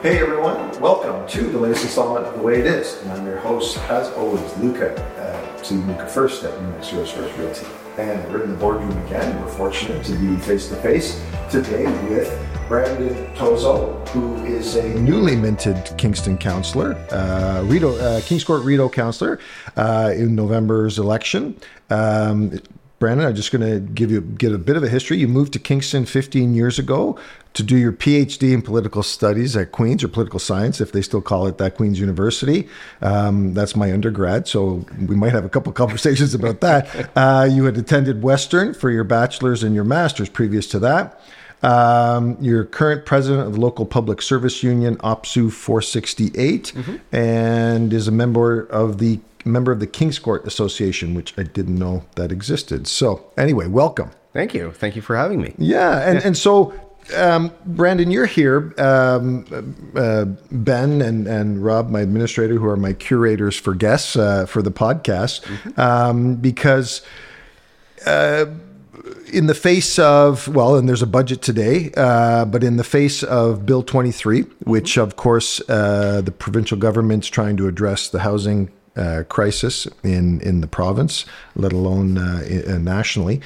Hey everyone, welcome to the latest installment of The Way It Is. And I'm your host, as always, Luca, uh, to Luca First at New Mexico First Realty. And we're in the boardroom again. We're fortunate to be face to face today with Brandon Tozzo, who is a newly minted Kingston councillor, uh, Rideau, uh, Kingscourt councillor uh, in November's election. Um, Brandon, I'm just going to give you get a bit of a history. You moved to Kingston 15 years ago to do your PhD in political studies at Queen's or political science, if they still call it that, Queen's University. Um, that's my undergrad, so we might have a couple conversations about that. Uh, you had attended Western for your bachelor's and your master's previous to that. Um, you're current president of the local public service union, OPSEU 468, mm-hmm. and is a member of the member of the Kingscourt Association, which I didn't know that existed. So, anyway, welcome. Thank you. Thank you for having me. Yeah, and and so um, Brandon, you're here. Um, uh, ben and, and Rob, my administrator, who are my curators for guests uh, for the podcast, mm-hmm. um, because uh, in the face of, well, and there's a budget today, uh, but in the face of Bill 23, which mm-hmm. of course uh, the provincial government's trying to address the housing uh, crisis in in the province, let alone uh, uh, nationally.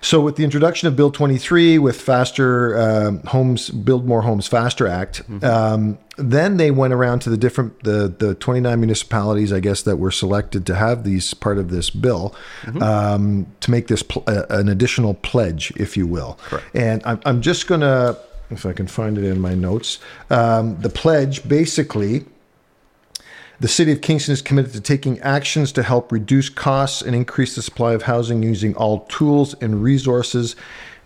So, with the introduction of Bill 23, with faster uh, homes, Build More Homes Faster Act, mm-hmm. um, then they went around to the different the the 29 municipalities, I guess, that were selected to have these part of this bill mm-hmm. um, to make this pl- uh, an additional pledge, if you will. Correct. And I'm, I'm just gonna, if I can find it in my notes, um, the pledge basically the City of Kingston is committed to taking actions to help reduce costs and increase the supply of housing using all tools and resources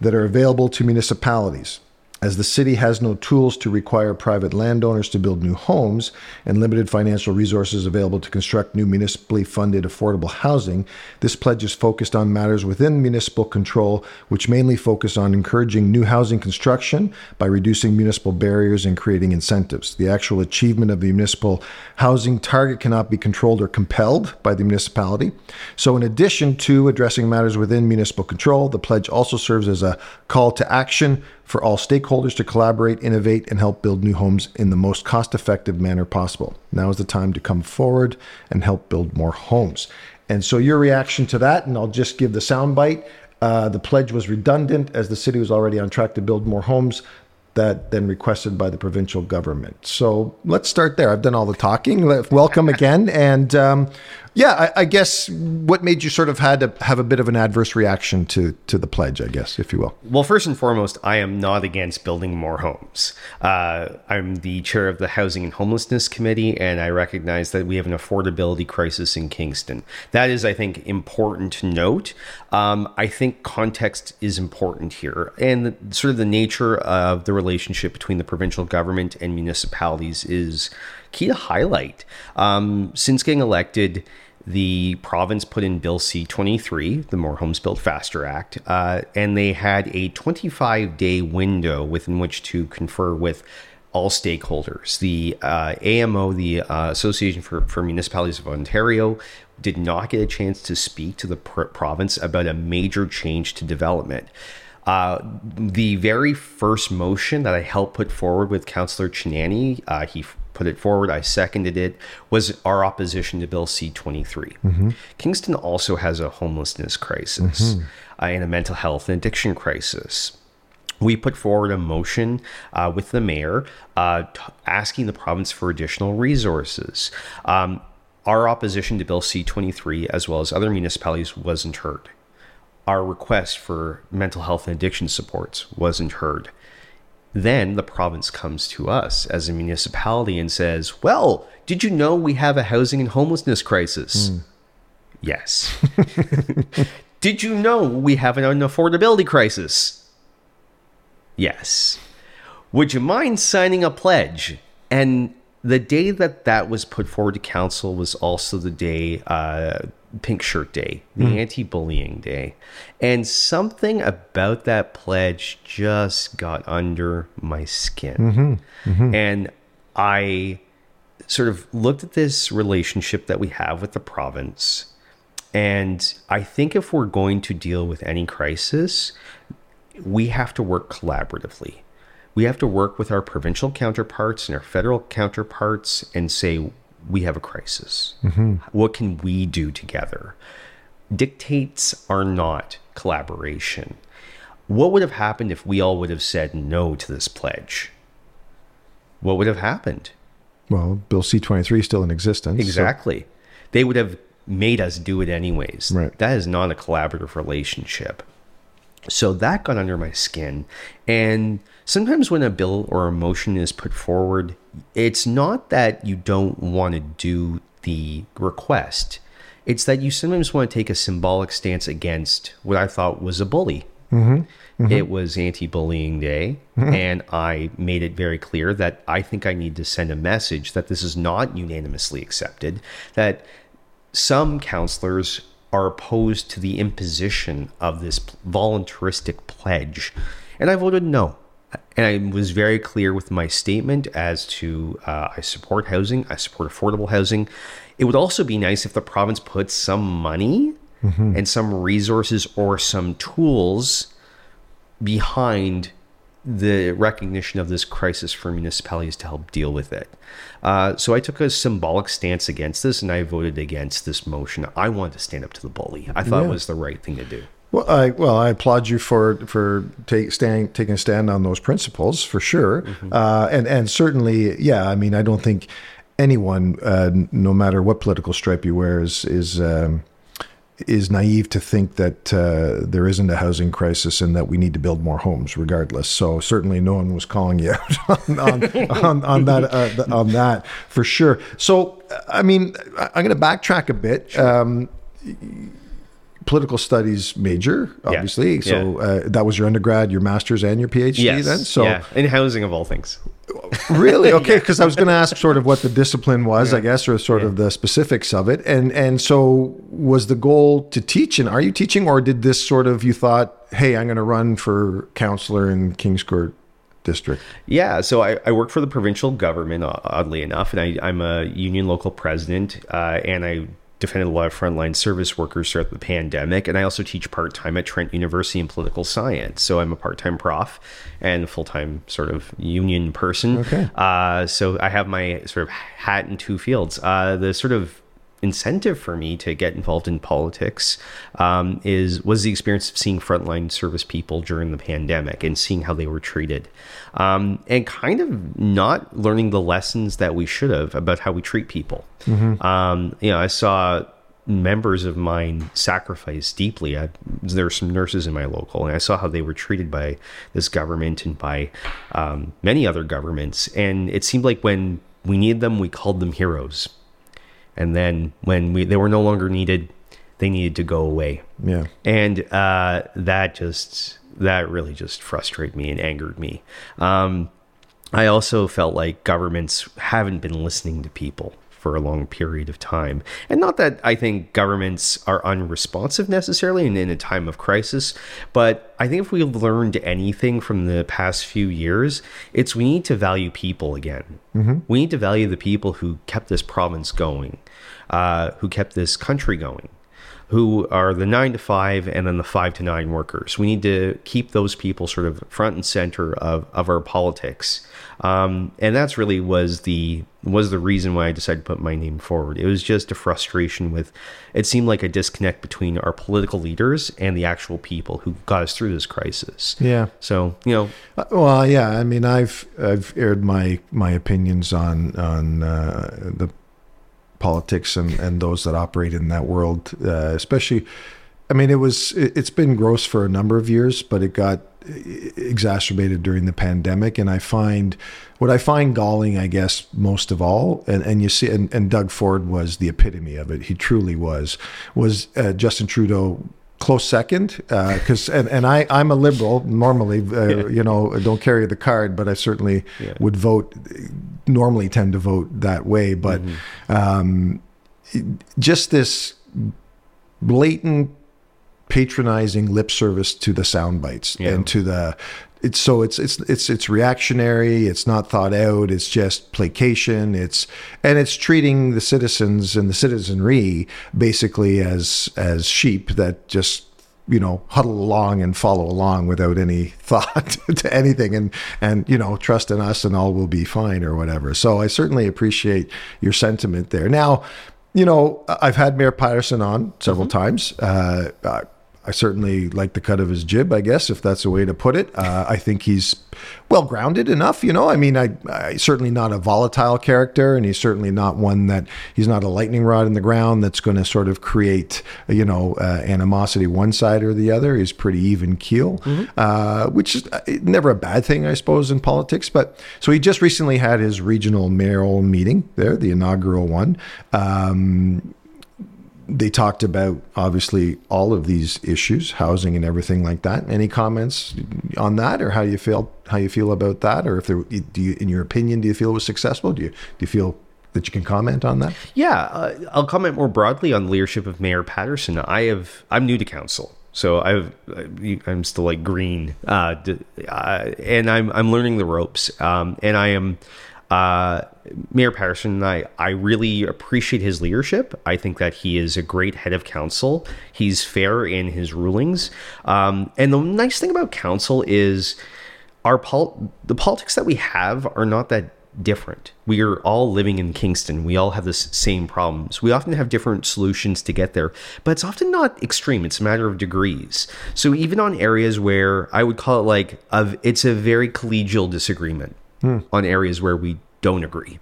that are available to municipalities. As the city has no tools to require private landowners to build new homes and limited financial resources available to construct new municipally funded affordable housing, this pledge is focused on matters within municipal control, which mainly focus on encouraging new housing construction by reducing municipal barriers and creating incentives. The actual achievement of the municipal housing target cannot be controlled or compelled by the municipality. So, in addition to addressing matters within municipal control, the pledge also serves as a call to action for all stakeholders to collaborate, innovate, and help build new homes in the most cost effective manner possible. Now is the time to come forward and help build more homes. And so, your reaction to that, and I'll just give the soundbite. Uh, the pledge was redundant as the city was already on track to build more homes that then requested by the provincial government. So let's start there. I've done all the talking. Welcome again. And um, yeah, I, I, guess what made you sort of had to have a bit of an adverse reaction to to the pledge, I guess, if you will. Well, first and foremost, I am not against building more homes. Uh, I'm the chair of the Housing and Homelessness Committee, and I recognize that we have an affordability crisis in Kingston. That is, I think, important to note. Um, I think context is important here, and the, sort of the nature of the relationship between the provincial government and municipalities is key to highlight. Um, since getting elected the province put in Bill C 23, the More Homes Built Faster Act, uh, and they had a 25 day window within which to confer with all stakeholders. The uh, AMO, the uh, Association for, for Municipalities of Ontario, did not get a chance to speak to the pr- province about a major change to development. Uh, the very first motion that I helped put forward with Councillor Cinanni, uh, he put it forward, I seconded it, was our opposition to Bill C 23. Mm-hmm. Kingston also has a homelessness crisis mm-hmm. uh, and a mental health and addiction crisis. We put forward a motion uh, with the mayor uh, t- asking the province for additional resources. Um, our opposition to Bill C 23, as well as other municipalities, wasn't heard. Our request for mental health and addiction supports wasn't heard. Then the province comes to us as a municipality and says, Well, did you know we have a housing and homelessness crisis? Mm. Yes. did you know we have an unaffordability crisis? Yes. Would you mind signing a pledge? And the day that that was put forward to council was also the day uh, Pink Shirt Day, the mm. anti bullying day. And something about that pledge just got under my skin. Mm-hmm. Mm-hmm. And I sort of looked at this relationship that we have with the province. And I think if we're going to deal with any crisis, we have to work collaboratively. we have to work with our provincial counterparts and our federal counterparts and say, we have a crisis. Mm-hmm. What can we do together? Dictates are not collaboration. What would have happened if we all would have said no to this pledge? What would have happened? Well, Bill C twenty three is still in existence. so- Exactly. They would have made us do it anyways. Right. That is not a collaborative relationship. So that got under my skin. And sometimes when a bill or a motion is put forward, it's not that you don't want to do the request, it's that you sometimes want to take a symbolic stance against what I thought was a bully. Mm-hmm. Mm-hmm. It was anti bullying day, mm-hmm. and I made it very clear that I think I need to send a message that this is not unanimously accepted, that some counselors are opposed to the imposition of this voluntaristic pledge. And I voted no. And I was very clear with my statement as to uh, I support housing, I support affordable housing. It would also be nice if the province put some money and some resources or some tools behind the recognition of this crisis for municipalities to help deal with it. Uh, so I took a symbolic stance against this and I voted against this motion. I wanted to stand up to the bully. I thought Yeah. it was the right thing to do. Well, I well, I applaud you for for take, stand, taking a stand on those principles for sure, uh, and and certainly, yeah. I mean, I don't think anyone, uh, no matter what political stripe you wear, is is um, is naive to think that uh, there isn't a housing crisis and that we need to build more homes, regardless. So certainly, no one was calling you out on on, on, on that uh, on that for sure. So, I mean, I'm going to backtrack a bit. Um, political studies major, obviously. So uh, that was your undergrad, your master's, and your PhD. Yes. Then, so yeah. In housing of all things. really okay, because I was going to ask sort of what the discipline was, I guess, or sort of the specifics of it. And and so was the goal to teach? And are you teaching, or did this sort of you thought, hey, I'm going to run for counselor in Kingscourt District? Yeah, so I, I work for the provincial government, oddly enough, and I, I'm a union local president, uh, and I defended a lot of frontline service workers throughout the pandemic, and I also teach part time at Trent University in political science. So I'm a part time prof and full time sort of union person. Okay. Uh, so I have my sort of hat in two fields. Uh, the sort of incentive for me to get involved in politics um, is was the experience of seeing frontline service people during the pandemic and seeing how they were treated, um, and kind of not learning the lessons that we should have about how we treat people. Um, you know, I saw members of mine sacrifice deeply. I, there were some nurses in my local, and I saw how they were treated by this government and by um, many other governments. And it seemed like when we needed them, we called them heroes and then when we they were no longer needed they needed to go away. Yeah. and uh, that just that really just frustrated me and angered me. Um, i also felt like governments haven't been listening to people for a long period of time. And not that i think governments are unresponsive necessarily in, in a time of crisis but i think if we've learned anything from the past few years it's we need to value people again. We need to value the people who kept this province going uh, who kept this country going who are the nine to five and then the five to nine workers. We need to keep those people sort of front and center of, of our politics. Um, and that's really was the was the reason why I decided to put my name forward. It was just a frustration with it seemed like a disconnect between our political leaders and the actual people who got us through this crisis. Yeah. So, you know, Uh, Well, yeah. I mean, I've I've aired my my opinions on on uh, the politics and and those that operate in that world, uh, especially. I mean, it was it, it's been gross for a number of years, but it got exacerbated during the pandemic. And I find what I find galling, I guess, most of all, and, and you see, and, and Doug Ford was the epitome of it. He truly was. Was uh, Justin Trudeau close second because and, and I I'm a liberal normally uh, you know don't carry the card but I certainly Yeah. would vote normally tend to vote that way but um, just this blatant patronizing lip service to the sound bites Yeah. and to the it's so it's it's it's it's reactionary. It's not thought out. It's just placation. It's and it's treating the citizens and the citizenry basically as as sheep that just you know huddle along and follow along without any thought to anything. And and you know trust in us and all will be fine or whatever. So i certainly appreciate your sentiment there. Now you know i've had mayor patterson on several times. Uh, uh, I certainly like the cut of his jib, I guess, if that's a way to put it. Uh, I think he's well grounded enough, you know. I mean, I, I certainly not a volatile character, and he's certainly not one that he's not a lightning rod in the ground that's going to sort of create, you know, uh, animosity one side or the other. He's pretty even keel, uh, which is uh, never a bad thing, I suppose, in politics. But so he just recently had his regional mayoral meeting there, the inaugural one. Um, they talked about obviously all of these issues, housing and everything like that. Any comments on that, or how you feel how you feel about that, or if there do you, in your opinion, do you feel it was successful? Do you do you feel that you can comment on that? Yeah, uh, I'll comment more broadly on the leadership of Mayor Patterson. I have I'm new to council. So I've, I'm still like green, uh, uh, and I'm I'm learning the ropes, um, and I am uh, Mayor Patterson and I, I really appreciate his leadership. I think that he is a great head of council. He's fair in his rulings. Um, and the nice thing about council is our pol- the politics that we have are not that different. We are all living in Kingston. We all have the same problems. We often have different solutions to get there, but it's often not extreme. It's a matter of degrees. So even on areas where I would call it like a, it's a very collegial disagreement hmm. on areas where we don't agree.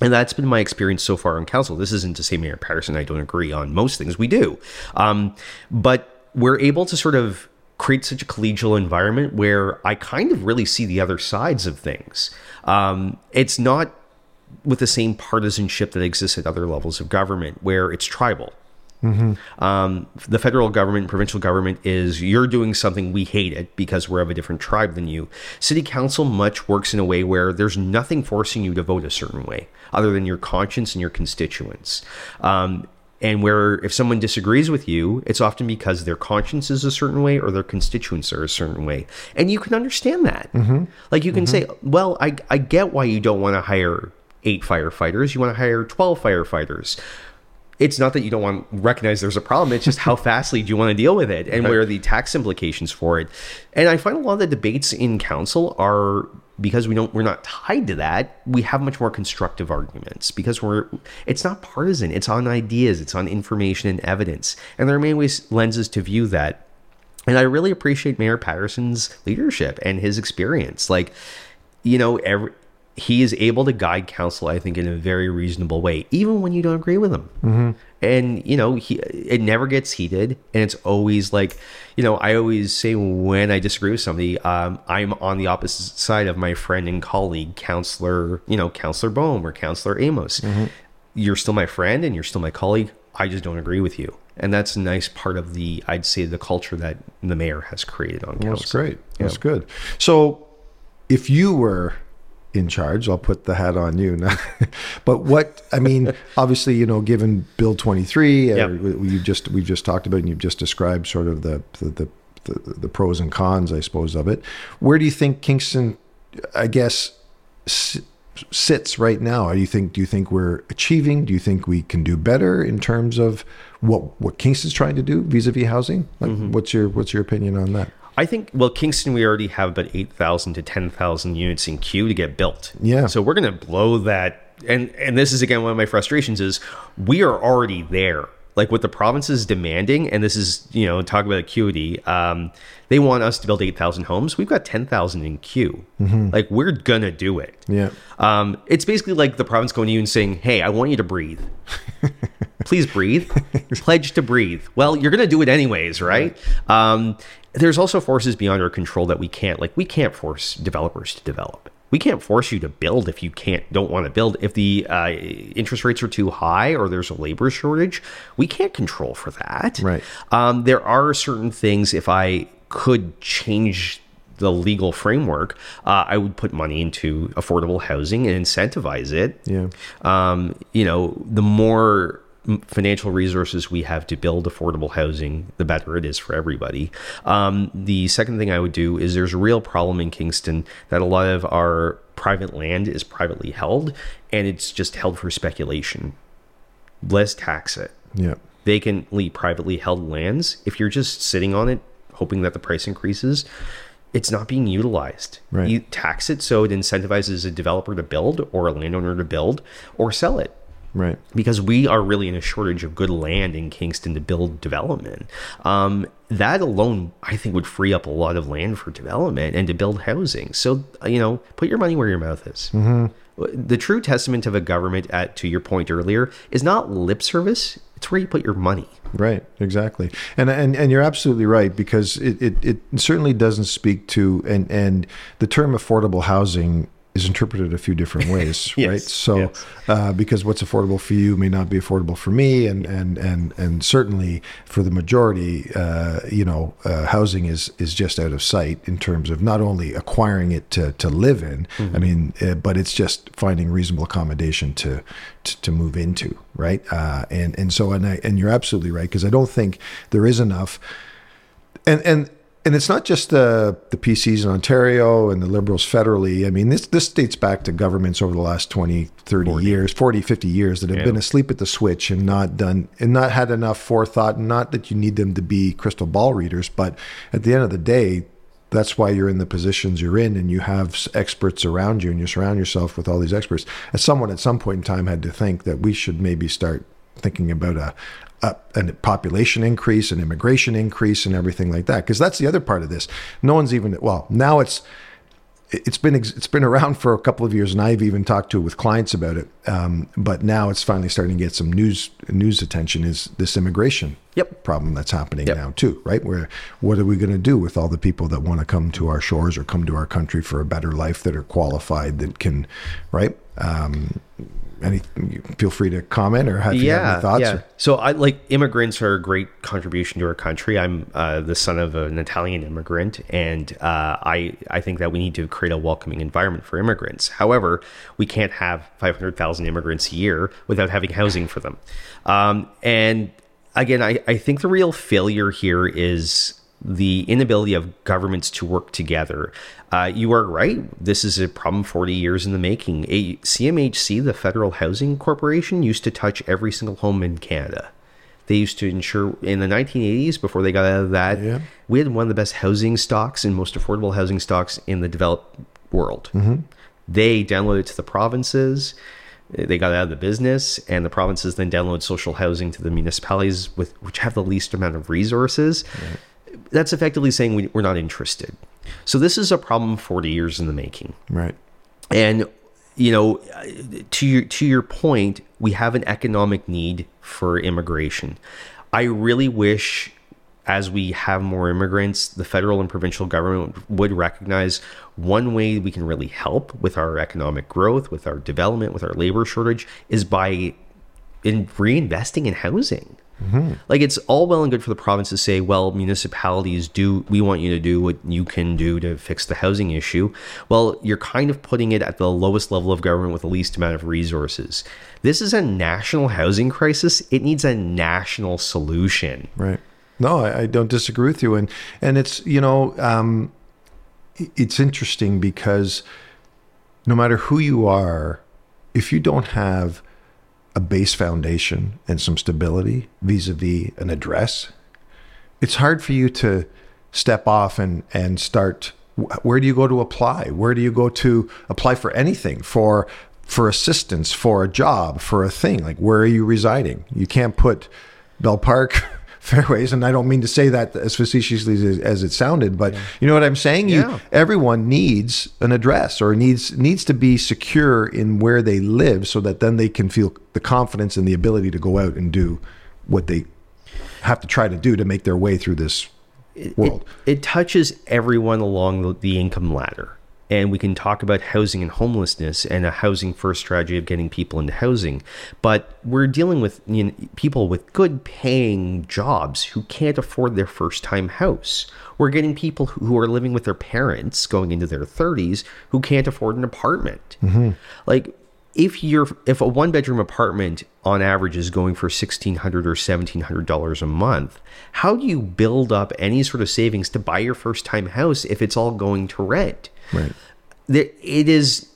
And that's been my experience so far on council. This isn't to say Mayor Patterson I don't agree on most things. We do. Um, but we're able to sort of create such a collegial environment where I kind of really see the other sides of things. Um, it's not with the same partisanship that exists at other levels of government where it's tribal. Mm-hmm. Um, the federal government, provincial government is you're doing something we hate it because we're of a different tribe than you. City council much works in a way where there's nothing forcing you to vote a certain way other than your conscience and your constituents. Um, and where if someone disagrees with you, it's often because their conscience is a certain way or their constituents are a certain way. And you can understand that. Mm-hmm. Like you can mm-hmm. say, well, I, I get why you don't want to hire eight firefighters, you want to hire 12 firefighters it's not that you don't want to recognize there's a problem it's just how fastly do you want to deal with it and where are the tax implications for it. And i find a lot of the debates in council are because we don't we're not tied to that we have much more constructive arguments because we're it's not partisan it's on ideas it's on information and evidence and there are many ways lenses to view that. And i really appreciate mayor patterson's leadership and his experience. Like you know every he is able to guide council, I think, in a very reasonable way, even when you don't agree with him. Mm-hmm. And you know, he it never gets heated, and it's always like, you know, I always say when I disagree with somebody, um, I'm on the opposite side of my friend and colleague, counselor, you know, counselor Boehme or counselor Amos. Mm-hmm. You're still my friend, and you're still my colleague. I just don't agree with you, and that's a nice part of the, I'd say, the culture that the mayor has created on council. That's great. That's good. So, if you were in charge. I'll put the hat on you. but what I mean, obviously, you know, given Bill 23, uh, yep. we just we've just talked about, and you've just described sort of the the, the the, the pros and cons, I suppose, of it. Where do you think Kingston, I guess, sits right now? Do you think do you think we're achieving? Do you think we can do better in terms of what what Kingston's trying to do vis-a-vis housing? Like, mm-hmm. what's your what's your opinion on that? I think well, Kingston, we already have about eight thousand to ten thousand units in queue to get built. Yeah. So we're going to blow that. And and this is again one of my frustrations is we are already there. Like what the province is demanding, and this is you know talk about acuity. Um, they want us to build eight thousand homes. We've got ten thousand in queue. Mm-hmm. Like we're gonna do it. Yeah. Um, it's basically like the province going to you and saying, "Hey, I want you to breathe." please breathe. Pledge to breathe. Well, you're going to do it anyways, right? Um, there's also forces beyond our control that we can't like we can't force developers to develop we can't force you to build if you can't don't want to build if the uh, interest rates are too high or there's a labor shortage we can't control for that right um, there are certain things if i could change the legal framework, uh, I would put money into affordable housing and incentivize it. Yeah. Um, you know, the more financial resources we have to build affordable housing, the better it is for everybody. Um, the second thing I would do is there's a real problem in Kingston that a lot of our private land is privately held and it's just held for speculation. Let's tax it. Yeah. vacantly privately held lands, if you're just sitting on it hoping that the price increases, it's not being utilized. Right. You tax it so it incentivizes a developer to build or a landowner to build or sell it Right. because we are really in a shortage of good land in Kingston to build development. Um, that alone, I think, would free up a lot of land for development and to build housing. So, you know, put your money where your mouth is. The true testament of a government, at to your point earlier, is not lip service; it's where you put your money. Right, exactly, and and and you're absolutely right because it, it, it certainly doesn't speak to and and the term affordable housing is interpreted a few different ways, Yes, right? So yes. uh, because what's affordable for you may not be affordable for me, and and and and certainly for the majority, uh, you know, uh, housing is is just out of sight in terms of not only acquiring it to to live in, I mean, uh, but it's just finding reasonable accommodation to to, to move into, right? Uh, and and so and I, and you're absolutely right because I don't think there is enough and and and it's not just the the PCs in Ontario and the Liberals federally. I mean, this this dates back to governments over the last 20, 30 years, 40, 50 years that have Yeah. been asleep at the switch and not done and not had enough forethought. Not that you need them to be crystal ball readers, but at the end of the day, that's why you're in the positions you're in and you have experts around you and you surround yourself with all these experts. As someone at some point in time had to think that we should maybe start thinking about a, a, a population increase, an immigration increase, and everything like that. Because that's the other part of this. No one's even well now. It's it's been it's been around for a couple of years, and I've even talked to with clients about it. Um, but now it's finally starting to get some news news attention. Is this immigration Yep. problem that's happening Yep. now too? Right? Where what are we going to do with all the people that want to come to our shores or come to our country for a better life that are qualified that can, right? Um, any feel free to comment or have you have any thoughts? Yeah. or- So I like immigrants are a great contribution to our country. I'm uh, the son of an Italian immigrant, and uh, I I think that we need to create a welcoming environment for immigrants. However, we can't have 500,000 immigrants a year without having housing for them. Um, and again, I, I think the real failure here is the inability of governments to work together. Uh, you are right. This is a problem 40 years in the making. A CMHC, the Federal Housing Corporation, used to touch every single home in Canada. They used to ensure in the 1980s, before they got out of that, Yeah. we had one of the best housing stocks and most affordable housing stocks in the developed world. They downloaded it to the provinces. They got out of the business, and the provinces then download social housing to the municipalities with which have the least amount of resources. That's effectively saying we, we're not interested. So this is a problem 40 years in the making. Right. And you know, to your to your point, we have an economic need for immigration. I really wish as we have more immigrants, the federal and provincial government would recognize one way we can really help with our economic growth, with our development, with our labor shortage is by in reinvesting in housing. Like it's all well and good for the province to say, well, municipalities do, we want you to do what you can do to fix the housing issue. Well, you're kind of putting it at the lowest level of government with the least amount of resources. This is a national housing crisis. It needs a national solution. Right. No, I, I don't disagree with you, and and it's you know um, it's interesting because no matter who you are, if you don't have a base foundation and some stability vis-a-vis an address, it's hard for you to step off and and start. Where do you go to apply? Where do you go to apply for anything for? For assistance, for a job, for a thing, like where are you residing? You can't put Bell Park fairways, and I don't mean to say that as facetiously as, as it sounded, but you know what I'm saying. You, everyone needs an address or needs needs to be secure in where they live, so that then they can feel the confidence and the ability to go out and do what they have to try to do to make their way through this world. It touches everyone along the, the income ladder. And we can talk about housing and homelessness and a housing first strategy of getting people into housing. But we're dealing with you know, people with good paying jobs who can't afford their first time house. We're getting people who who are living with their parents going into their 30s who can't afford an apartment. Mm-hmm. Like, if you're if a one bedroom apartment on average is going for 1600 or seventeen hundred dollars a month, how do you build up any sort of savings to buy your first time house if it's all going to rent? Right. It is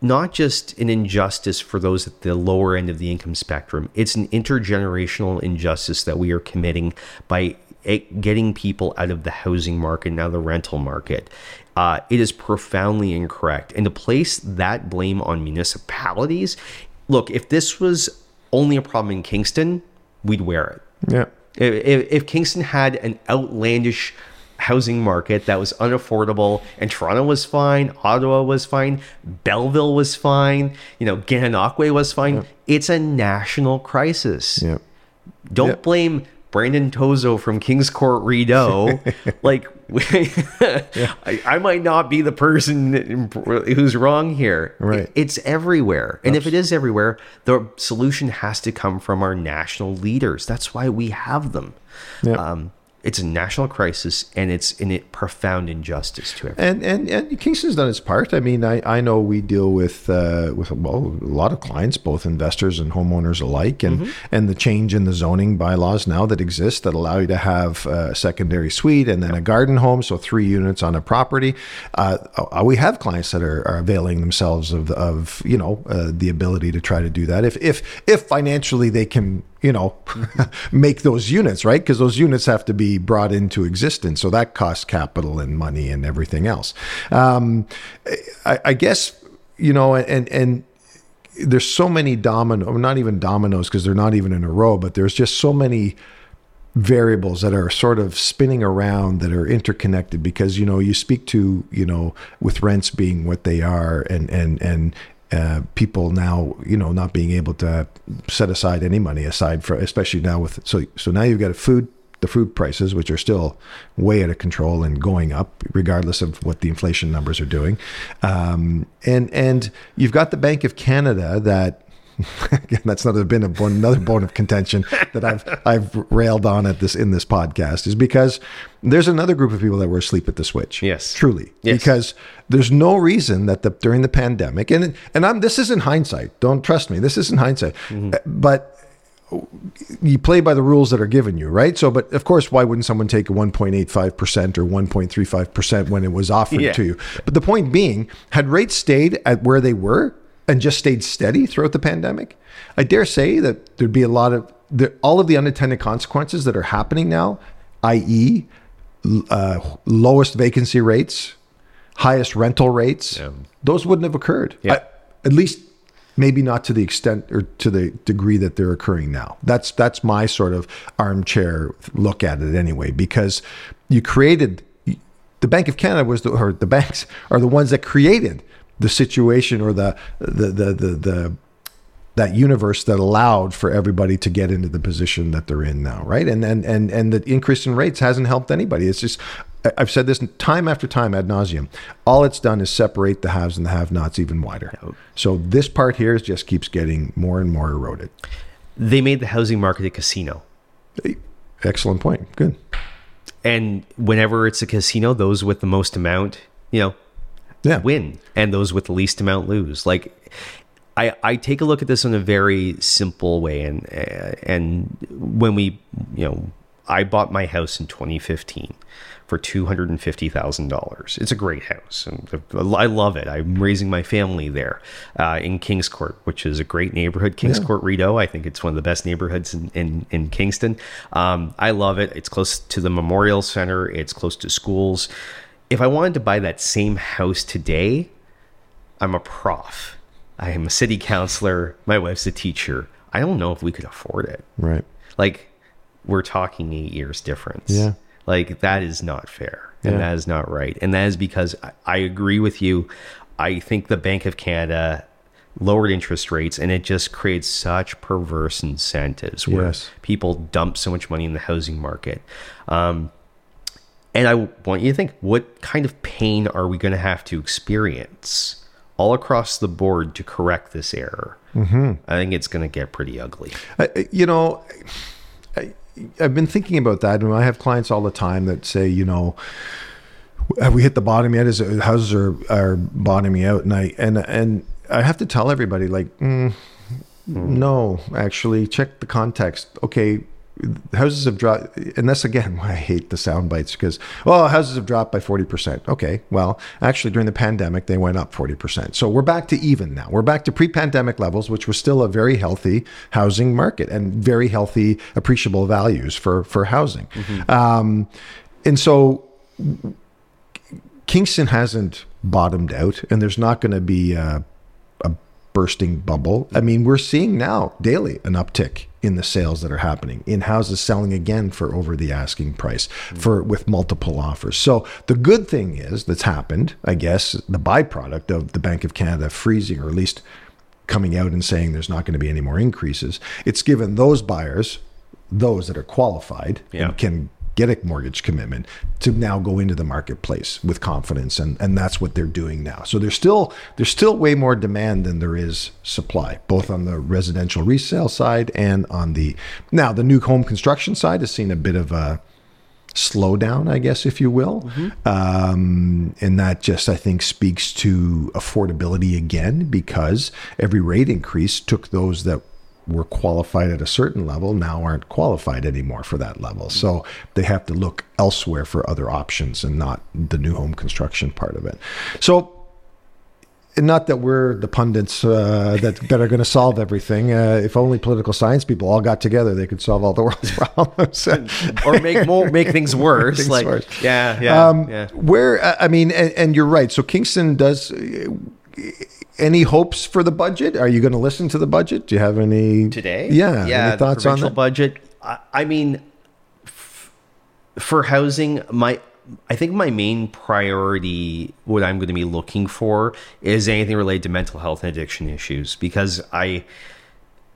not just an injustice for those at the lower end of the income spectrum, it's an intergenerational injustice that we are committing by eh, getting people out of the housing market, now the rental market. Uh, it is profoundly incorrect. And to place that blame on municipalities, look, if this was only a problem in Kingston, we'd wear it. Yeah. If, if Kingston had an outlandish housing market that was unaffordable and Toronto was fine, Ottawa was fine, Belleville was fine, you know, Gananoque was fine, it's a national crisis. Yeah. Don't Yep. blame Brandon Tozzo from Kingscourt Rideau. like, I, I might not be the person who's wrong here. Right. It's everywhere. And if it is everywhere, the solution has to come from our national leaders. That's why we have them. Yep. Um, it's a national crisis and it's in it profound injustice to everyone. And, and and Kingston's done its part. I mean, I, I know we deal with uh, with well a lot of clients, both investors and homeowners alike, and and the change in the zoning bylaws now that exist that allow you to have a secondary suite and then a garden home, so three units on a property. Uh, uh, we have clients that are, are availing themselves of of you know uh, the ability to try to do that if if if financially they can you know make those units right? Because those units have to be brought into existence. So that costs capital and money and everything else. Um, I, I guess you know and and there's so many domino not even dominoes because they're not even in a row but there's just so many variables that are sort of spinning around that are interconnected because you know you speak to you know with rents being what they are and and and uh, people now you know not being able to set aside any money aside for especially now with so so now you've got food the food prices which are still way out of control and going up regardless of what the inflation numbers are doing. Um, and and you've got the bank of canada that Again, that's another been a bone, another bone of contention that I've I've railed on at this in this podcast is because there's another group of people that were asleep at the switch. Yes. truly, Yes. because there's no reason that the during the pandemic and and I'm this isn't hindsight. Don't trust me. This isn't hindsight, Mm-hmm. Uh, but you play by the rules that are given you, right? So, but of course, why wouldn't someone take a 1.85% or 1.35% when it was offered Yeah. to you? But the point being, had rates stayed at where they were and just stayed steady throughout the pandemic, I dare say that there'd be a lot of the, all of the unintended consequences that are happening now, i.e., uh, lowest vacancy rates, highest rental rates, those wouldn't have occurred. Yeah. I- at least maybe not to the extent or to the degree that they're occurring now. That's that's my sort of armchair look at it anyway, because you created the Bank of Canada was the or the banks are the ones that created the situation or the the the the, the that universe that allowed for everybody to get into the position that they're in now, right? And and and and the increase in rates hasn't helped anybody. It's just I've said this time after time ad nauseum. All it's done is separate the haves and the have-nots even wider. So this part here is just keeps getting more and more eroded. They made the housing market a casino. Excellent point. Good. And whenever it's a casino, those with the most amount, you know, Yeah. win and those with the least amount lose like I, I take a look at this in a very simple way and uh, and when we you know I bought my house in 2015 for $250,000. It's a great house and I love it. I'm raising my family there uh, in Kingscourt, which is a great neighborhood. Kingscourt Rideau, I think it's one of the best neighborhoods in, in, in Kingston. Um, I love it. It's close to the Memorial Center. It's close to schools. If I wanted to buy that same house today, I'm a prof. I am a city councilor. My wife's a teacher. I don't know if we could afford it. Right. Like, we're talking eight years difference. Yeah. Like, that is not fair. And Yeah. that is not right. And that is because I, I agree with you. I think the Bank of Canada lowered interest rates and it just creates such perverse incentives where Yes. people dump so much money in the housing market. Um, and I want you to think what kind of pain are we going to have to experience all across the board to correct this error? Mm-hmm. I think it's going to get pretty ugly. I, you know, I, I've been thinking about that, and I have clients all the time that say, you know, have we hit the bottom yet? Is it, houses are are bottoming out? And I and and I have to tell everybody like, mm, no, actually, check the context. Okay, houses have dropped, and that's again why I hate the sound bites because, well, houses have dropped by 40%. Okay, well, actually, during the pandemic, they went up 40%. So we're back to even now. We're back to pre pandemic levels, which was still a very healthy housing market and very healthy, appreciable values for, for housing. Um, and so Kingston hasn't bottomed out, and there's not going to be a bursting bubble. I mean, we're seeing now daily an uptick in the sales that are happening in houses selling again for over the asking price for with multiple offers. So the good thing is that's happened, I guess, the byproduct of the Bank of Canada freezing or at least coming out and saying there's not going to be any more increases. It's given those buyers, those that are qualified Yeah. and can get a mortgage commitment to now go into the marketplace with confidence and and that's what they're doing now so there's still there's still way more demand than there is supply both on the residential resale side and on the now the new home construction side has seen a bit of a slowdown, I guess, if you will. Um, and that just, I think, speaks to affordability again because every rate increase took those that were qualified at a certain level now aren't qualified anymore for that level. So they have to look elsewhere for other options and not the new home construction part of it. So and not that we're the pundits uh, that, that are going to solve everything. Uh, if only political science people all got together, they could solve all the world's problems. or make more make things worse. Things like worse. yeah, yeah, Um, yeah. Where I mean, and, and you're right. So Kingston does. Any hopes for the budget? Are you going to listen to the budget? Do you have any today. Yeah, yeah. Any thoughts on the budget? I, I mean, f- for housing, my I think my main priority, what I'm going to be looking for, is anything related to mental health and addiction issues because I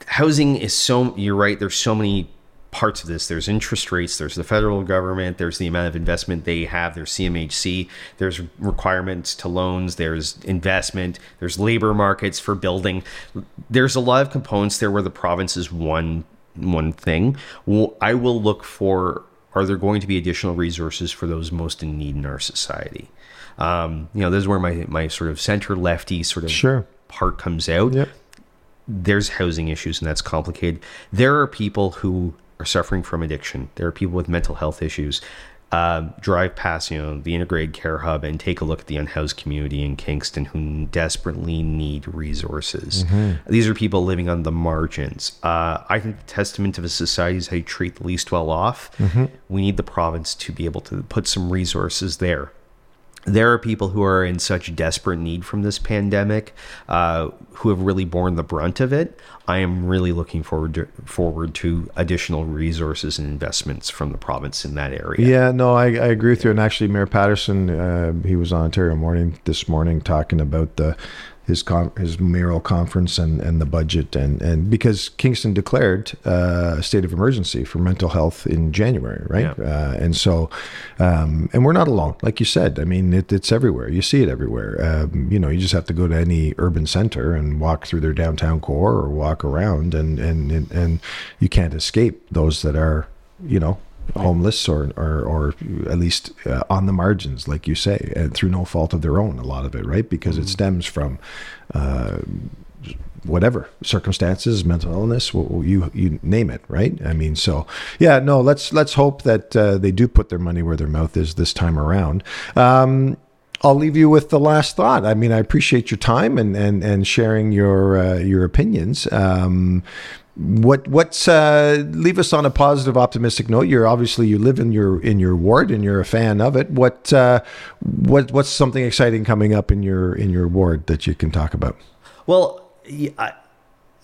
housing is so. You're right. There's so many parts of this. There's interest rates. There's the federal government. There's the amount of investment they have. There's CMHC. There's requirements to loans. There's investment. There's labor markets for building. There's a lot of components there where the province is one one thing. I will look for are there going to be additional resources for those most in need in our society. Um, you know, this is where my my sort of center lefty sort of Sure. part comes out Yep. there's housing issues and that's complicated. There are people who are suffering from addiction. There are people with mental health issues. Um, drive past, you know, the integrated care hub and take a look at the unhoused community in Kingston who desperately need resources. These are people living on the margins. Uh, I think the testament of a society is how you treat the least well off. We need the province to be able to put some resources there there are people who are in such desperate need from this pandemic uh, who have really borne the brunt of it. I am really looking forward to, forward to additional resources and investments from the province in that area. Yeah, no, I, I agree with you. And actually, Mayor Patterson, uh, he was on Ontario Morning this morning talking about the his con- his mayoral conference and, and the budget and, and because Kingston declared uh, a state of emergency for mental health in January, right? Yeah. Uh, and so, um, and we're not alone, like you said. I mean, it, it's everywhere. You see it everywhere. Um, you know, you just have to go to any urban center and walk through their downtown core or walk around, and and and, and you can't escape those that are, you know, homeless or or, or at least uh, on the margins, like you say, and through no fault of their own. A lot of it, right? Because it stems from. Uh, whatever circumstances mental illness wh- you you name it right i mean so yeah no let's let's hope that uh, they do put their money where their mouth is this time around um I'll leave you with the last thought. I mean, I appreciate your time and and and sharing your uh, your opinions. Um, what what's uh, leave us on a positive, optimistic note. You're obviously you live in your in your ward and you're a fan of it. What uh, what what's something exciting coming up in your in your ward that you can talk about? Well, I,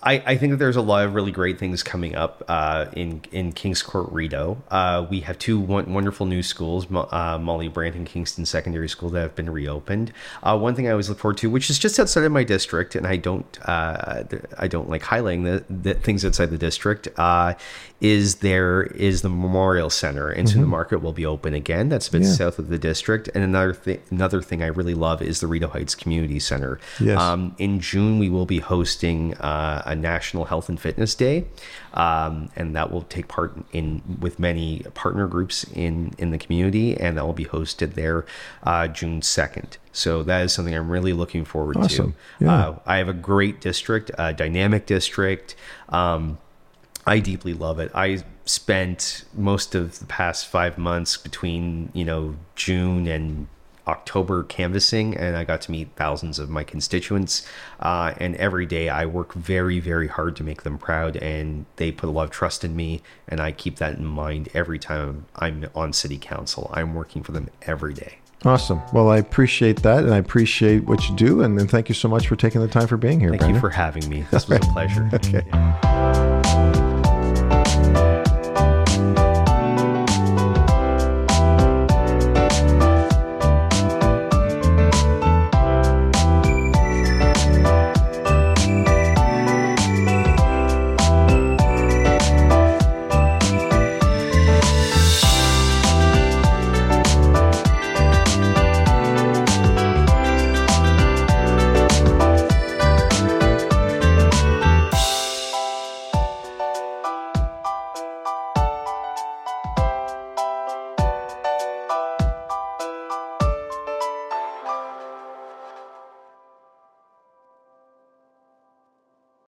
I, I think that there's a lot of really great things coming up uh, in in Kingscourt Rideau. Uh, we have two won- wonderful new schools, uh, Molly Brant and Kingston Secondary School, that have been reopened. Uh, one thing I always look forward to, which is just outside of my district, and I don't uh, I don't like highlighting the, the things outside the district, uh, is there is the Memorial Center, and so the market will be open again. That's a bit Yeah. south of the district. And another thing another thing I really love is the Rideau Heights Community Center. Yes. Um, in June, we will be hosting uh, a National Health and Fitness Day, um, and that will take part in with many partner groups in in the community, and that will be hosted there uh, June second. So that is something I'm really looking forward Awesome. to. Yeah. Uh, I have a great district, a dynamic district. Um, I deeply love it. I spent most of the past five months between you know June and October canvassing, and I got to meet thousands of my constituents. Uh, and every day I work very, very hard to make them proud, and they put a lot of trust in me. And I keep that in mind every time I'm on city council. I'm working for them every day. Awesome. Well, I appreciate that, and I appreciate what you do, and, and thank you so much for taking the time for being here. Thank Brandon. you for having me. This was a pleasure. okay.